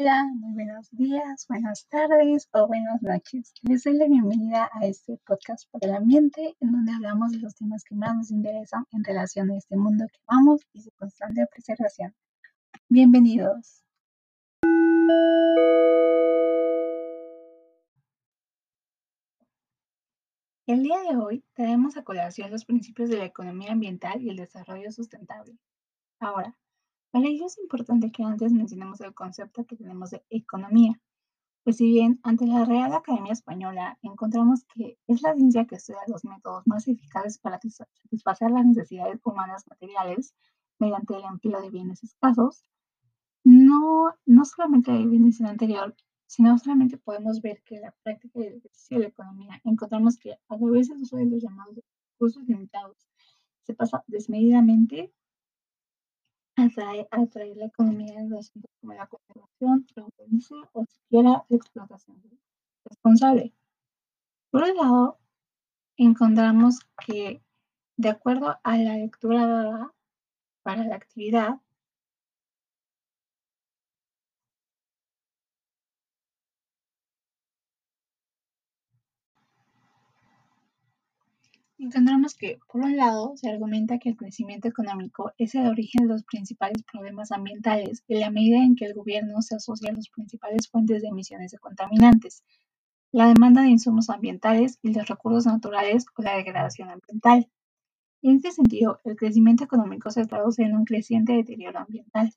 Hola, muy buenos días, buenas tardes o buenas noches. Les doy la bienvenida a este podcast por el ambiente, en donde hablamos de los temas que más nos interesan en relación a este mundo que amamos y su constante preservación. Bienvenidos. El día de hoy traemos a colación los principios de la economía ambiental y el desarrollo sustentable. Ahora, para ello es importante que antes mencionemos el concepto que tenemos de economía. Pues si bien ante la Real Academia Española encontramos que es la ciencia que estudia los métodos más eficaces para satisfacer las necesidades humanas materiales mediante el empleo de bienes escasos, no, no solamente la definición anterior, sino solamente podemos ver que en la práctica del ejercicio de la economía encontramos que a través del uso de los llamados recursos limitados se pasa desmedidamente atrae, atraer la economía de asuntos como la conservación, la o siquiera la explotación responsable. Por un lado, encontramos que, de acuerdo a la lectura dada para la actividad, Encontramos que, por un lado, se argumenta que el crecimiento económico es el origen de los principales problemas ambientales en la medida en que el gobierno se asocia a las principales fuentes de emisiones de contaminantes, la demanda de insumos ambientales y los recursos naturales o la degradación ambiental. En este sentido, el crecimiento económico se traduce en un creciente deterioro ambiental.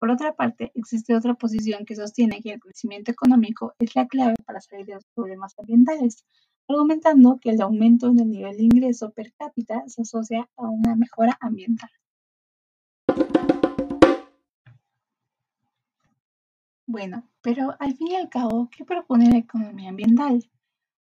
Por otra parte, existe otra posición que sostiene que el crecimiento económico es la clave para salir de los problemas ambientales, argumentando que el aumento en el nivel de ingreso per cápita se asocia a una mejora ambiental. Bueno, pero al fin y al cabo, ¿qué propone la economía ambiental?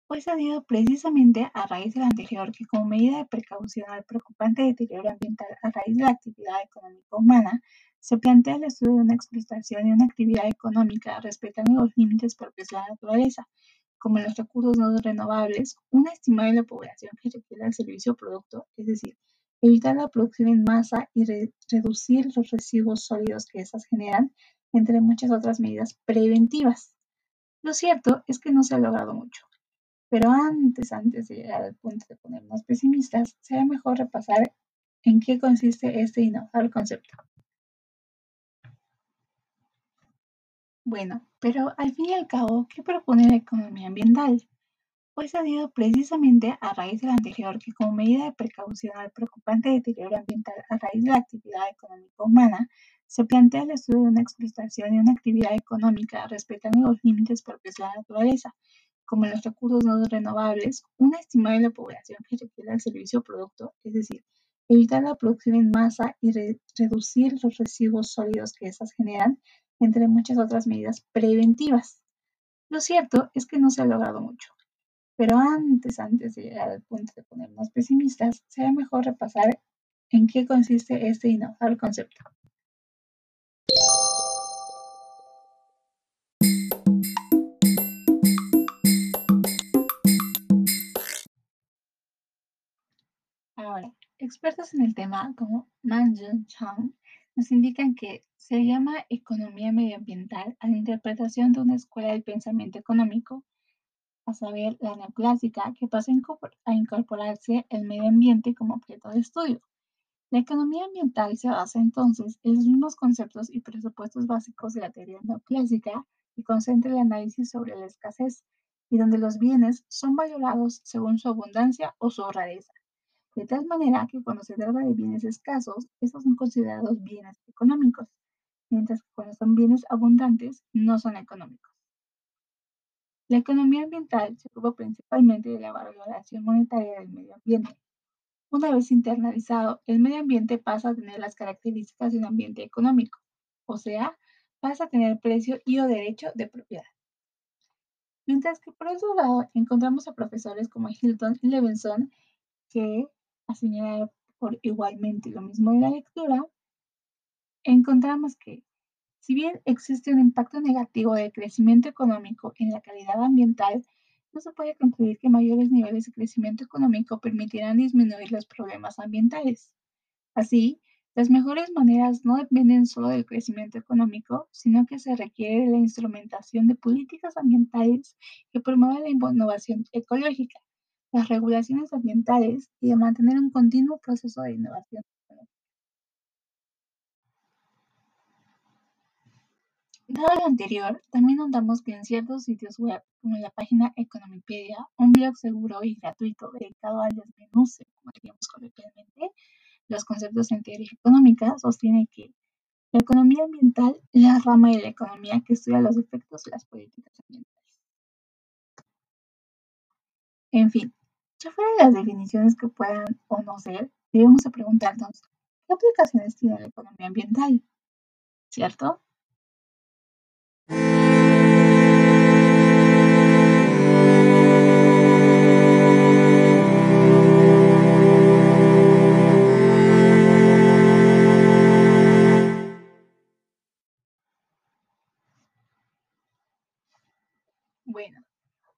Pues ha sido precisamente a raíz del anterior que como medida de precaución al preocupante deterioro ambiental a raíz de la actividad económica humana, se plantea el estudio de una explotación y una actividad económica respetando los límites propios de la naturaleza, como los recursos no renovables, una estimada de la población que requiere el servicio o producto, es decir, evitar la producción en masa y reducir los residuos sólidos que estas generan, entre muchas otras medidas preventivas. Lo cierto es que no se ha logrado mucho. Pero antes, antes de llegar al punto de ponernos pesimistas, será mejor repasar en qué consiste este innovador concepto. Bueno, pero al fin y al cabo, ¿qué propone la economía ambiental? Pues ha sido precisamente a raíz del anterior que como medida de precaución al preocupante deterioro ambiental a raíz de la actividad económica humana, se plantea el estudio de una explotación y una actividad económica respetando los límites propios de la naturaleza, como los recursos no renovables, una estimada de la población que requiere el servicio o producto, es decir, evitar la producción en masa y reducir los residuos sólidos que estas generan, entre muchas otras medidas preventivas. Lo cierto es que no se ha logrado mucho. Pero antes, antes de llegar al punto de ponernos pesimistas, será mejor repasar en qué consiste este innovador concepto. Ahora, expertos en el tema como Man Jun Chang nos indican que se llama economía medioambiental a la interpretación de una escuela del pensamiento económico, a saber, la neoclásica, que pasa a incorporarse el medio ambiente como objeto de estudio. La economía ambiental se basa entonces en los mismos conceptos y presupuestos básicos de la teoría neoclásica y concentra el análisis sobre la escasez y donde los bienes son valorados según su abundancia o su rareza de tal manera que cuando se trata de bienes escasos, estos son considerados bienes económicos, mientras que cuando son bienes abundantes, no son económicos. La economía ambiental se ocupa principalmente de la valoración monetaria del medio ambiente. Una vez internalizado, el medio ambiente pasa a tener las características de un ambiente económico, o sea, pasa a tener precio y o derecho de propiedad. Mientras que por otro lado encontramos a profesores como Hilton y Levinson que señalar por igualmente lo mismo en la lectura, encontramos que si bien existe un impacto negativo del crecimiento económico en la calidad ambiental, no se puede concluir que mayores niveles de crecimiento económico permitirán disminuir los problemas ambientales. Así, Las mejores maneras no dependen solo del crecimiento económico, sino que se requiere la instrumentación de políticas ambientales que promuevan la innovación ecológica, las regulaciones ambientales y de mantener un continuo proceso de innovación. Dado lo anterior, también notamos que en ciertos sitios web, como la página Economipedia, un blog seguro y gratuito dedicado al desmenuce, como diríamos coloquialmente, los conceptos en teoría económica, sostiene que la economía ambiental es la rama de la economía que estudia los efectos de las políticas ambientales. En fin, ya fuera de las definiciones que puedan o no ser, debemos preguntarnos, ¿qué aplicaciones tiene la economía ambiental? ¿Cierto?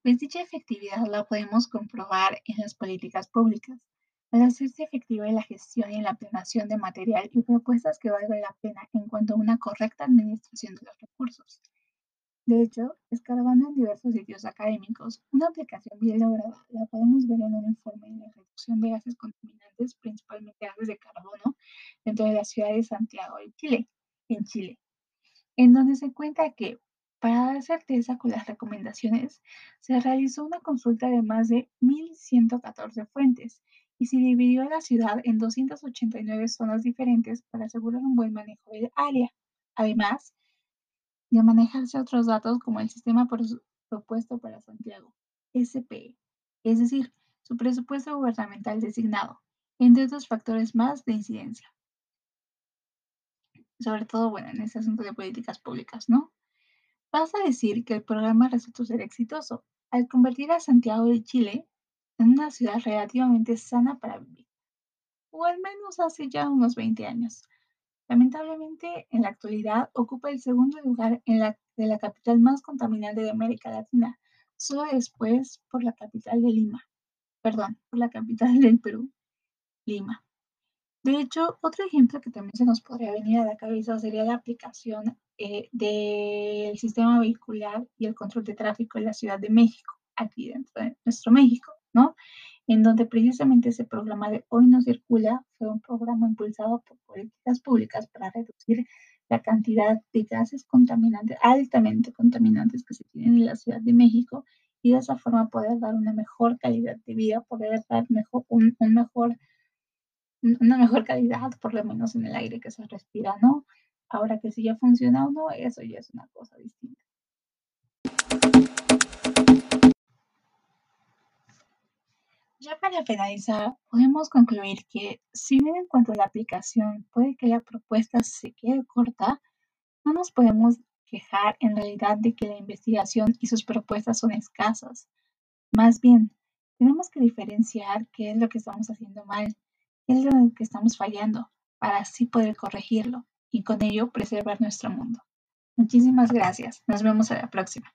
Pues dicha efectividad la podemos comprobar en las políticas públicas, al hacerse efectiva en la gestión y en la planeación de material y propuestas que valgan la pena en cuanto a una correcta administración de los recursos. De hecho, escarbando en diversos sitios académicos, una aplicación bien lograda la podemos ver en un informe de la reducción de gases contaminantes, principalmente gases de carbono, dentro de la ciudad de Santiago de Chile, en Chile, en donde se cuenta que para dar certeza con las recomendaciones, se realizó una consulta de más de 1.114 fuentes y se dividió la ciudad en 289 zonas diferentes para asegurar un buen manejo del área. Además, de manejarse otros datos como el sistema propuesto para Santiago, SPE, es decir, su presupuesto gubernamental designado, entre otros factores más de incidencia. Sobre todo, bueno, en este asunto de políticas públicas, ¿no? Vas a decir que el programa resultó ser exitoso al convertir a Santiago de Chile en una ciudad relativamente sana para vivir, o al menos hace ya unos 20 años. Lamentablemente, en la actualidad ocupa el segundo lugar en la, de la capital más contaminante de América Latina, solo después por la capital de Lima. Perdón, por la capital del Perú, Lima. De hecho, otro ejemplo que también se nos podría venir a la cabeza sería la aplicación eh, del sistema vehicular y el control de tráfico en la Ciudad de México, aquí dentro de nuestro México, ¿no? en donde precisamente ese programa de Hoy no circula fue un programa impulsado por políticas públicas para reducir la cantidad de gases contaminantes, altamente contaminantes que se tienen en la Ciudad de México y de esa forma poder dar una mejor calidad de vida, poder dar mejor, un, mejor, una mejor calidad, por lo menos en el aire que se respira, ¿no? Ahora que si ya funciona o no, eso ya es una cosa distinta. Ya para finalizar, podemos concluir que si bien en cuanto a la aplicación puede que la propuesta se quede corta, no nos podemos quejar en realidad de que la investigación y sus propuestas son escasas. Más bien, tenemos que diferenciar qué es lo que estamos haciendo mal, qué es lo que estamos fallando, para así poder corregirlo y con ello preservar nuestro mundo. Muchísimas gracias. Nos vemos a la próxima.